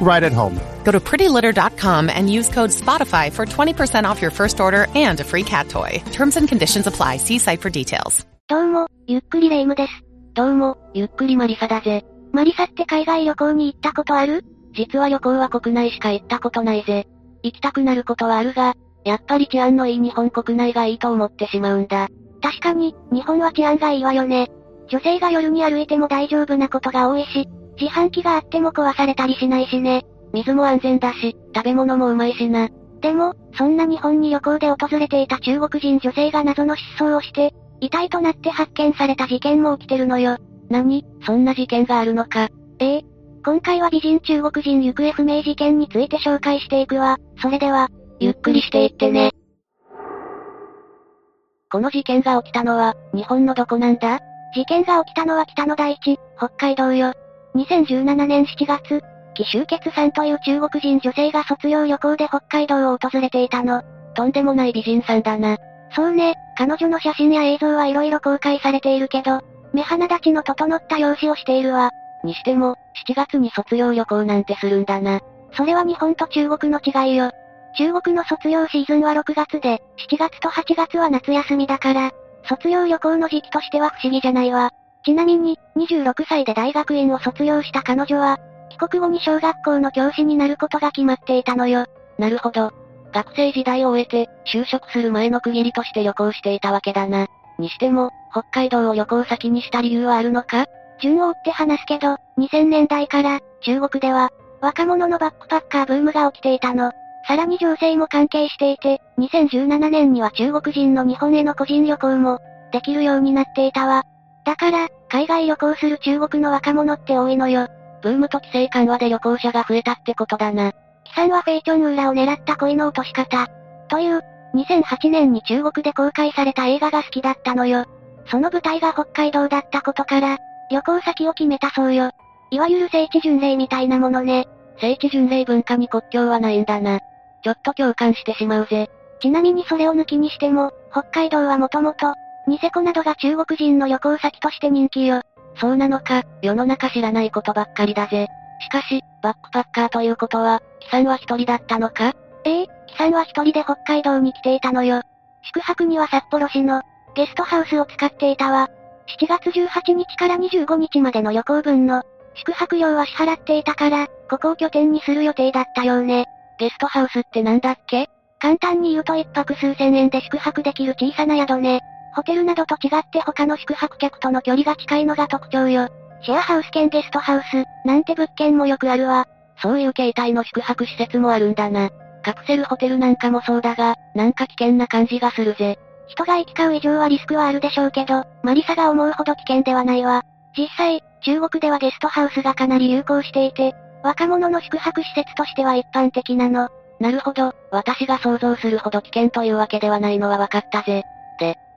right at home. Go to prettylitter.com and use code SPOTIFY for 20% off your first order and a free cat toy. Terms and conditions apply. See site for details. どうも、ゆっくりレ夢ムです。どうも、ゆっくりマリサだぜ。マリサって海外旅行に行ったことある？実は旅行は国内しか行ったことないぜ。行きたくなることはあるが、やっぱり治安のいい日本国内がいいと思ってしまうんだ。確かに、日本は治安がいいわよね。女性が夜に歩いても大丈夫なことが多いし、自販機があっても壊されたりしないしね。水も安全だし、食べ物もうまいしな。でも、そんな日本に旅行で訪れていた中国人女性が謎の失踪をして、遺体となって発見された事件も起きてるのよ。何？そんな事件があるのか。ええ。今回は美人中国人行方不明事件について紹介していくわ。それでは、ゆっくりしていってね。この事件が起きたのは、日本のどこなんだ？事件が起きたのは北の大地、北海道よ。2017年7月、紀集結さんという中国人女性が卒業旅行で北海道を訪れていたの。とんでもない美人さんだな。そうね、彼女の写真や映像はいろいろ公開されているけど、目鼻立ちの整った容姿をしているわ。にしても、7月に卒業旅行なんてするんだな。それは日本と中国の違いよ。中国の卒業シーズンは6月で、7月と8月は夏休みだから、卒業旅行の時期としては不思議じゃないわ。ちなみに、26歳で大学院を卒業した彼女は、帰国後に小学校の教師になることが決まっていたのよ。なるほど。学生時代を終えて、就職する前の区切りとして旅行していたわけだな。にしても、北海道を旅行先にした理由はあるのか？順を追って話すけど、2000年代から、中国では、若者のバックパッカーブームが起きていたの。さらに情勢も関係していて、2017年には中国人の日本への個人旅行も、できるようになっていたわ。だから、海外旅行する中国の若者って多いのよ。ブームと規制緩和で旅行者が増えたってことだな。キさんはフェイチョンウーラを狙った恋の落とし方。という、2008年に中国で公開された映画が好きだったのよ。その舞台が北海道だったことから、旅行先を決めたそうよ。いわゆる聖地巡礼みたいなものね。聖地巡礼文化に国境はないんだな。ちょっと共感してしまうぜ。ちなみにそれを抜きにしても、北海道はもともと、ニセコなどが中国人の旅行先として人気よ。そうなのか、世の中知らないことばっかりだぜ。しかし、バックパッカーということは、キさんは一人だったのか？ええ、キさんは一人で北海道に来ていたのよ。宿泊には札幌市の、ゲストハウスを使っていたわ。7月18日から25日までの旅行分の、宿泊料は支払っていたから、ここを拠点にする予定だったようね。ゲストハウスってなんだっけ？簡単に言うと一泊数千円で宿泊できる小さな宿ね。ホテルなどと違って他の宿泊客との距離が近いのが特徴よ。シェアハウス兼ゲストハウス、なんて物件もよくあるわ。そういう形態の宿泊施設もあるんだな。カプセルホテルなんかもそうだが、なんか危険な感じがするぜ。人が行き交う以上はリスクはあるでしょうけど、マリサが思うほど危険ではないわ。実際、中国ではゲストハウスがかなり流行していて、若者の宿泊施設としては一般的なの。なるほど、私が想像するほど危険というわけではないのは分かったぜ。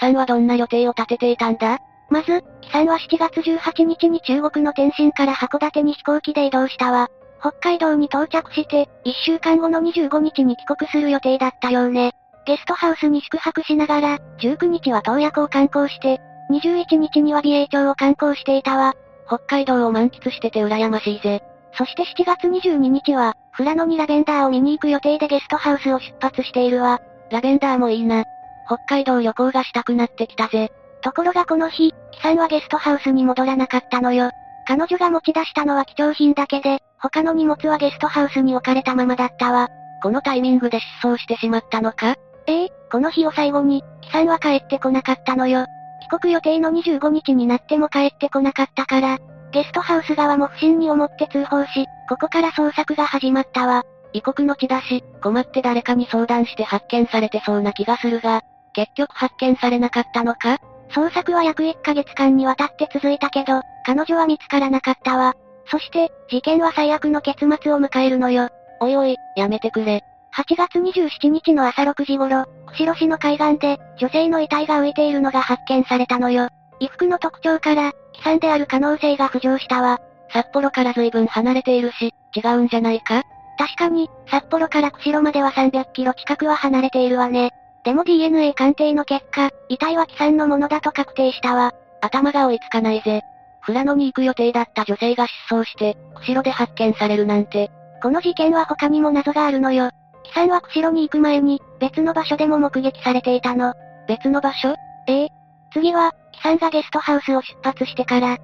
さんはどんな予定を立てていたんだ？まず、キさんは7月18日に中国の天津から函館に飛行機で移動したわ。北海道に到着して、1週間後の25日に帰国する予定だったようね。ゲストハウスに宿泊しながら、19日は洞爺湖を観光して、21日には美瑛町を観光していたわ。北海道を満喫してて羨ましいぜ。そして7月22日は、富良野にラベンダーを見に行く予定でゲストハウスを出発しているわ。ラベンダーもいいな。北海道旅行がしたくなってきたぜ。ところがこの日、キさんはゲストハウスに戻らなかったのよ。彼女が持ち出したのは貴重品だけで、他の荷物はゲストハウスに置かれたままだったわ。このタイミングで失踪してしまったのか？ええこの日を最後に、キさんは帰ってこなかったのよ。帰国予定の25日になっても帰ってこなかったから、ゲストハウス側も不審に思って通報し、ここから捜索が始まったわ。異国の地だし、困って誰かに相談して発見されてそうな気がするが、結局発見されなかったのか？捜索は約1ヶ月間にわたって続いたけど、彼女は見つからなかったわ。そして、事件は最悪の結末を迎えるのよ。おいおい、やめてくれ。8月27日の朝6時頃、釧路市の海岸で、女性の遺体が浮いているのが発見されたのよ。衣服の特徴から、悲惨である可能性が浮上したわ。札幌から随分離れているし、違うんじゃないか？確かに、札幌から釧路までは300キロ近くは離れているわね。でも DNA 鑑定の結果、遺体は帰産のものだと確定したわ。頭が追いつかないぜ。富良野に行く予定だった女性が失踪して、釧路で発見されるなんて。この事件は他にも謎があるのよ。キさんは釧路に行く前に、別の場所でも目撃されていたの。別の場所？ええ。次は、キさんがゲストハウスを出発してから、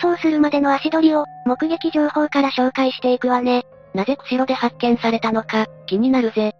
失踪するまでの足取りを、目撃情報から紹介していくわね。なぜ釧路で発見されたのか、気になるぜ。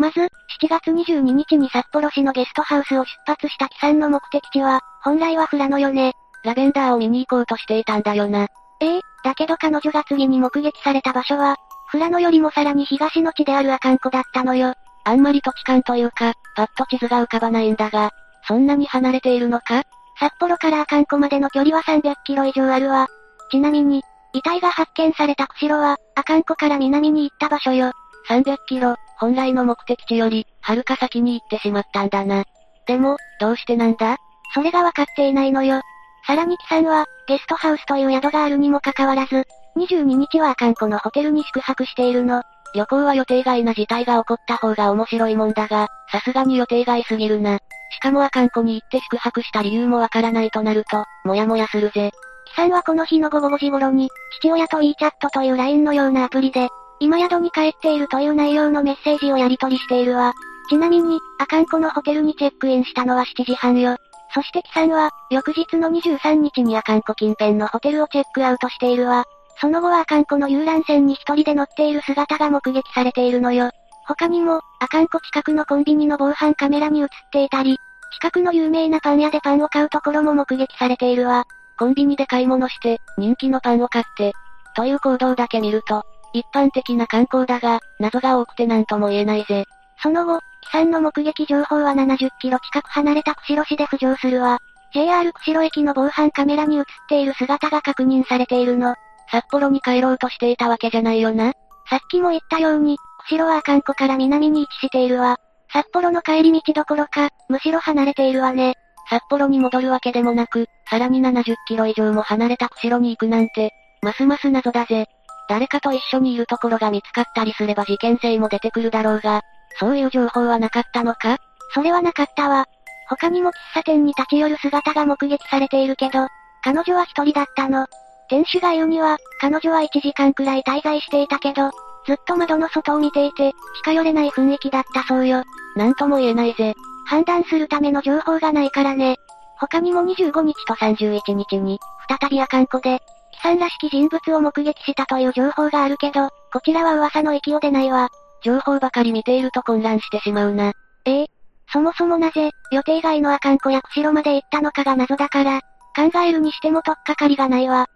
まず、7月22日に札幌市のゲストハウスを出発したキさんの目的地は、本来は富良野よね。ラベンダーを見に行こうとしていたんだよな。ええ、だけど彼女が次に目撃された場所は、富良野よりもさらに東の地である阿寒湖だったのよ。あんまり土地感というか、パッと地図が浮かばないんだが、そんなに離れているのか？札幌から阿寒湖までの距離は300キロ以上あるわ。ちなみに、遺体が発見された釧路は、阿寒湖から南に行った場所よ。300キロ、本来の目的地より、はるか先に行ってしまったんだな。でも、どうしてなんだ？それがわかっていないのよ。さらに木さんは、ゲストハウスという宿があるにもかかわらず、22日は阿寒湖のホテルに宿泊しているの。旅行は予定外な事態が起こった方が面白いもんだが、さすがに予定外すぎるな。しかも阿寒湖に行って宿泊した理由もわからないとなると、もやもやするぜ。木さんはこの日の午後5時頃に、父親と WeChat という LINE のようなアプリで、今宿に帰っているという内容のメッセージをやり取りしているわ。ちなみに、阿寒湖のホテルにチェックインしたのは7時半よ。そして木さんは、翌日の23日に阿寒湖近辺のホテルをチェックアウトしているわ。その後は阿寒湖の遊覧船に一人で乗っている姿が目撃されているのよ。他にも、阿寒湖近くのコンビニの防犯カメラに映っていたり、近くの有名なパン屋でパンを買うところも目撃されているわ。コンビニで買い物して、人気のパンを買って、という行動だけ見ると、一般的な観光だが、謎が多くて何とも言えないぜ。その後、機さんの目撃情報は70キロ近く離れた釧路市で浮上するわ。JR 釧路駅の防犯カメラに映っている姿が確認されているの。札幌に帰ろうとしていたわけじゃないよな。さっきも言ったように、釧路は阿寒湖から南に位置しているわ。札幌の帰り道どころか、むしろ離れているわね。札幌に戻るわけでもなく、さらに70キロ以上も離れた釧路に行くなんて、ますます謎だぜ。誰かと一緒にいるところが見つかったりすれば事件性も出てくるだろうが、そういう情報はなかったのか？それはなかったわ。他にも喫茶店に立ち寄る姿が目撃されているけど、彼女は一人だったの。店主が言うには、彼女は1時間くらい滞在していたけど、ずっと窓の外を見ていて、近寄れない雰囲気だったそうよ。なんとも言えないぜ。判断するための情報がないからね。他にも25日と31日に、再び阿寒湖で、キさんらしき人物を目撃したという情報があるけど、こちらは噂の域を出ないわ。情報ばかり見ていると混乱してしまうな。ええ。そもそもなぜ、予定外の阿寒湖や釧路まで行ったのかが謎だから、考えるにしてもとっかかりがないわ。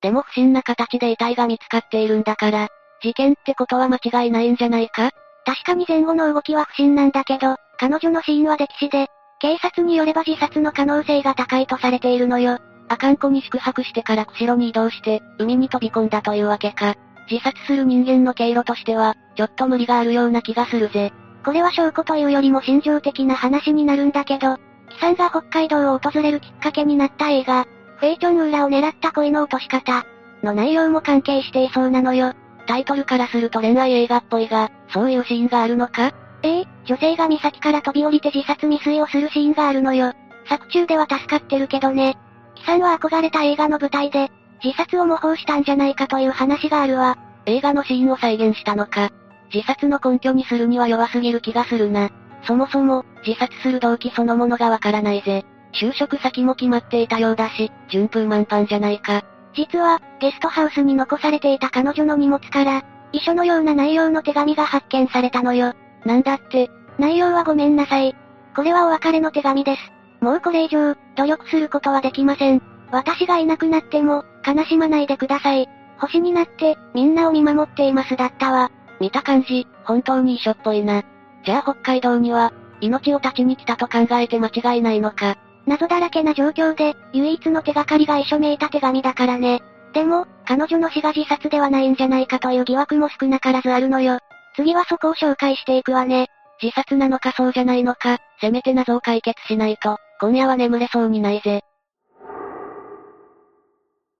でも不審な形で遺体が見つかっているんだから、事件ってことは間違いないんじゃないか？確かに前後の動きは不審なんだけど、彼女の死因は溺死で、警察によれば自殺の可能性が高いとされているのよ。阿寒湖に宿泊してから釧路に移動して、海に飛び込んだというわけか。自殺する人間の経路としては、ちょっと無理があるような気がするぜ。これは証拠というよりも心情的な話になるんだけど、キさんが北海道を訪れるきっかけになった映画、フェイチョンウーラを狙った恋の落とし方、の内容も関係していそうなのよ。タイトルからすると恋愛映画っぽいが、そういうシーンがあるのか？ええ女性が岬から飛び降りて自殺未遂をするシーンがあるのよ。作中では助かってるけどね。キさんは憧れた映画の舞台で、自殺を模倣したんじゃないかという話があるわ。映画のシーンを再現したのか。自殺の根拠にするには弱すぎる気がするな。そもそも、自殺する動機そのものがわからないぜ。就職先も決まっていたようだし、順風満帆じゃないか。実は、ゲストハウスに残されていた彼女の荷物から、遺書のような内容の手紙が発見されたのよ。なんだって、内容はごめんなさい。これはお別れの手紙です。もうこれ以上、努力することはできません。私がいなくなっても、悲しまないでください。星になって、みんなを見守っていますだったわ。見た感じ、本当に遺書っぽいな。じゃあ北海道には、命を絶ちに来たと考えて間違いないのか。謎だらけな状況で、唯一の手がかりが遺書めいた手紙だからね。でも、彼女の死が自殺ではないんじゃないかという疑惑も少なからずあるのよ。次はそこを紹介していくわね。自殺なのかそうじゃないのか、せめて謎を解決しないと、今夜は眠れそうにないぜ。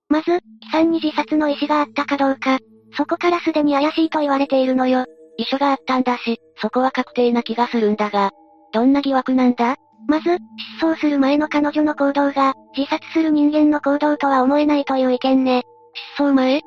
まず、キさんに自殺の意思があったかどうか、そこからすでに怪しいと言われているのよ。遺書があったんだし、そこは確定な気がするんだが、どんな疑惑なんだ？まず、失踪する前の彼女の行動が、自殺する人間の行動とは思えないという意見ね。失踪前？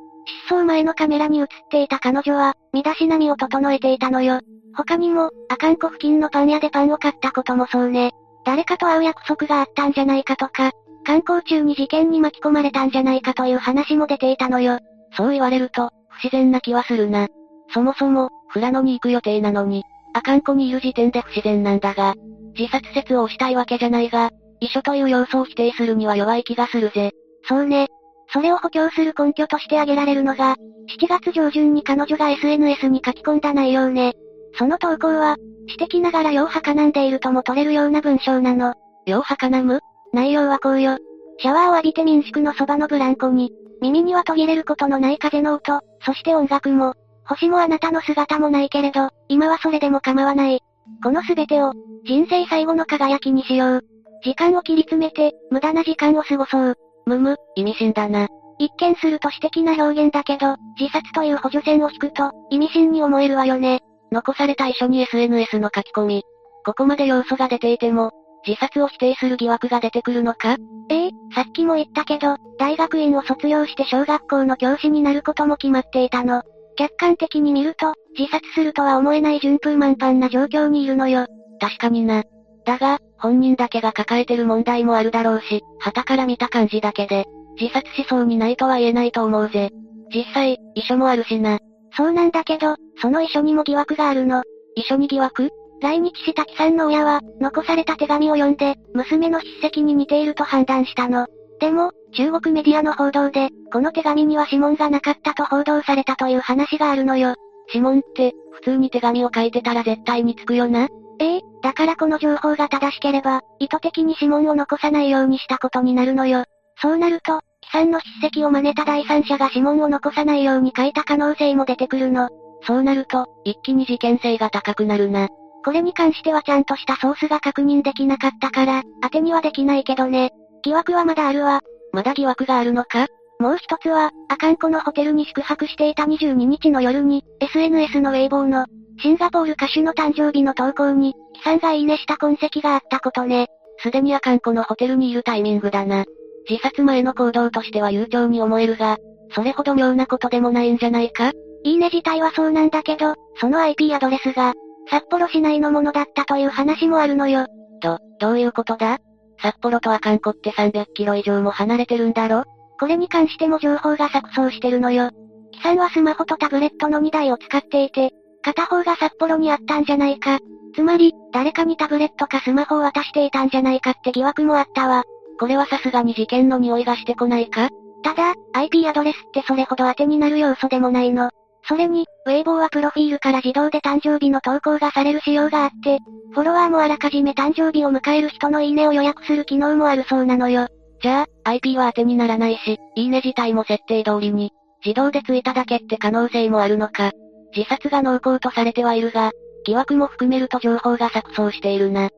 失踪前のカメラに映っていた彼女は、身だしなみを整えていたのよ。他にも、阿寒湖付近のパン屋でパンを買ったこともそうね。誰かと会う約束があったんじゃないかとか、観光中に事件に巻き込まれたんじゃないかという話も出ていたのよ。そう言われると、不自然な気はするな。そもそも、富良野に行く予定なのに、阿寒湖にいる時点で不自然なんだが、自殺説を押したいわけじゃないが、遺書という要素を否定するには弱い気がするぜ。そうね。それを補強する根拠として挙げられるのが、7月上旬に彼女が SNS に書き込んだ内容ね。その投稿は、私的ながらようはかなんでいるとも取れるような文章なの。ようはかなむ？内容はこうよ。シャワーを浴びて民宿のそばのブランコに、耳には途切れることのない風の音、そして音楽も、星もあなたの姿もないけれど、今はそれでも構わない。このすべてを、人生最後の輝きにしよう。時間を切り詰めて、無駄な時間を過ごそう。むむ、意味深だな。一見すると私的な表現だけど、自殺という補助線を引くと、意味深に思えるわよね。残された遺書に SNS の書き込み。ここまで要素が出ていても、自殺を否定する疑惑が出てくるのか？ええさっきも言ったけど、大学院を卒業して小学校の教師になることも決まっていたの。客観的に見ると、自殺するとは思えない順風満帆な状況にいるのよ。確かにな。だが、本人だけが抱えてる問題もあるだろうし、旗から見た感じだけで、自殺しそうにないとは言えないと思うぜ。実際、遺書もあるしな。そうなんだけど、その遺書にも疑惑があるの。遺書に疑惑？来日した木さんの親は、残された手紙を読んで、娘の筆跡に似ていると判断したの。でも、中国メディアの報道で、この手紙には指紋がなかったと報道されたという話があるのよ。指紋って、普通に手紙を書いてたら絶対につくよなええだからこの情報が正しければ、意図的に指紋を残さないようにしたことになるのよ。そうなると、貴さんの筆跡を真似た第三者が指紋を残さないように書いた可能性も出てくるの。そうなると、一気に事件性が高くなるな。これに関してはちゃんとしたソースが確認できなかったから、当てにはできないけどね。疑惑はまだあるわ。まだ疑惑があるのか？もう一つは、アカンコのホテルに宿泊していた22日の夜に、SNS のウェイボーの、シンガポール歌手の誕生日の投稿に、キさんがいいねした痕跡があったことね。すでにアカンコのホテルにいるタイミングだな。自殺前の行動としては悠長に思えるが、それほど妙なことでもないんじゃないか？いいね自体はそうなんだけど、その IP アドレスが、札幌市内のものだったという話もあるのよ。ど、どういうことだ？札幌とアカンコって300キロ以上も離れてるんだろ？これに関しても情報が錯綜してるのよ。キさんはスマホとタブレットの2台を使っていて、片方が札幌にあったんじゃないか。つまり、誰かにタブレットかスマホを渡していたんじゃないかって疑惑もあったわ。これはさすがに事件の匂いがしてこないか？ただ、IP アドレスってそれほど当てになる要素でもないの。それに、ウェイボーはプロフィールから自動で誕生日の投稿がされる仕様があって、フォロワーもあらかじめ誕生日を迎える人のいいねを予約する機能もあるそうなのよ。じゃあ、IP は当てにならないし、いいね自体も設定通りに、自動でついただけって可能性もあるのか。自殺が濃厚とされてはいるが、疑惑も含めると情報が錯綜しているな。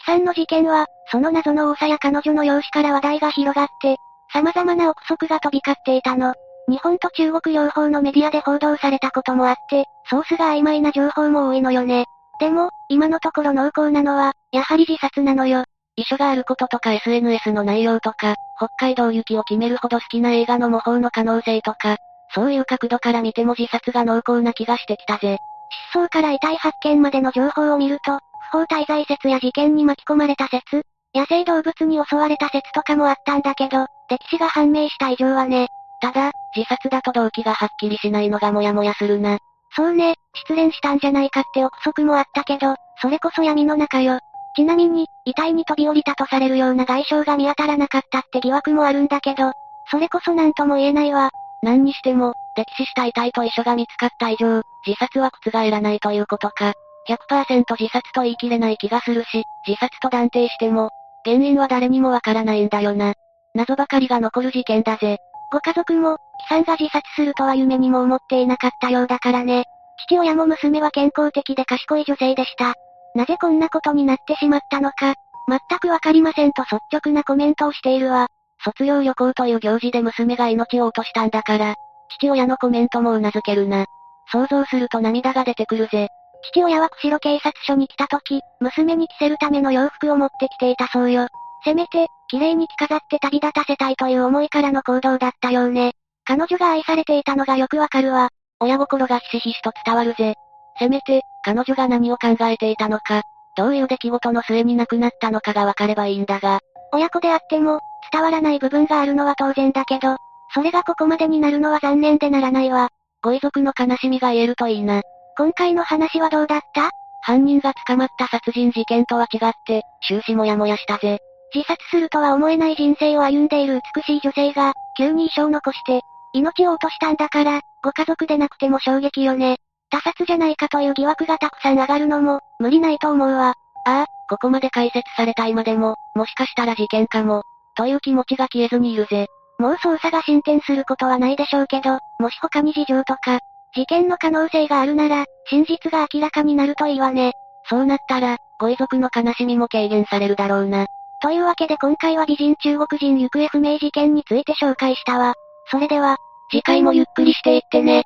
キさんの事件は、その謎の多さや彼女の容姿から話題が広がって、様々な憶測が飛び交っていたの。日本と中国両方のメディアで報道されたこともあって、ソースが曖昧な情報も多いのよね。でも、今のところ濃厚なのは、やはり自殺なのよ。遺書があることとか SNS の内容とか、北海道行きを決めるほど好きな映画の模倣の可能性とか、そういう角度から見ても自殺が濃厚な気がしてきたぜ。失踪から遺体発見までの情報を見ると、不法滞在説や事件に巻き込まれた説、野生動物に襲われた説とかもあったんだけど、歴史が判明した以上はね。ただ、自殺だと動機がはっきりしないのがモヤモヤするな。そうね、失恋したんじゃないかって憶測もあったけど、それこそ闇の中よ。ちなみに、遺体に飛び降りたとされるような外傷が見当たらなかったって疑惑もあるんだけど、それこそ何とも言えないわ。何にしても、溺死した遺体と遺書が見つかった以上、自殺は覆らないということか。100%自殺と言い切れない気がするし、自殺と断定しても、原因は誰にもわからないんだよな。謎ばかりが残る事件だぜ。ご家族も、貴さんが自殺するとは夢にも思っていなかったようだからね。父親も娘は健康的で賢い女性でした。なぜこんなことになってしまったのか、全くわかりませんと率直なコメントをしているわ。卒業旅行という行事で娘が命を落としたんだから、父親のコメントも頷けるな。想像すると涙が出てくるぜ。父親は釧路警察署に来た時、娘に着せるための洋服を持ってきていたそうよ。せめて、綺麗に着飾って旅立たせたいという思いからの行動だったようね。彼女が愛されていたのがよくわかるわ。親心がひしひしと伝わるぜ。せめて、彼女が何を考えていたのか、どういう出来事の末に亡くなったのかがわかればいいんだが。親子であっても、伝わらない部分があるのは当然だけど、それがここまでになるのは残念でならないわ。ご遺族の悲しみが言えるといいな。今回の話はどうだった？犯人が捕まった殺人事件とは違って、終始もやもやしたぜ。自殺するとは思えない人生を歩んでいる美しい女性が、急に遺書を残して、命を落としたんだから、ご家族でなくても衝撃よね。他殺じゃないかという疑惑がたくさん上がるのも、無理ないと思うわ。ああ、ここまで解説された今でも、もしかしたら事件かも、という気持ちが消えずにいるぜ。もう捜査が進展することはないでしょうけど、もし他に事情とか、事件の可能性があるなら、真実が明らかになるといいわね。そうなったら、ご遺族の悲しみも軽減されるだろうな。というわけで今回は美人中国人行方不明事件について紹介したわ。それでは、次回もゆっくりしていってね。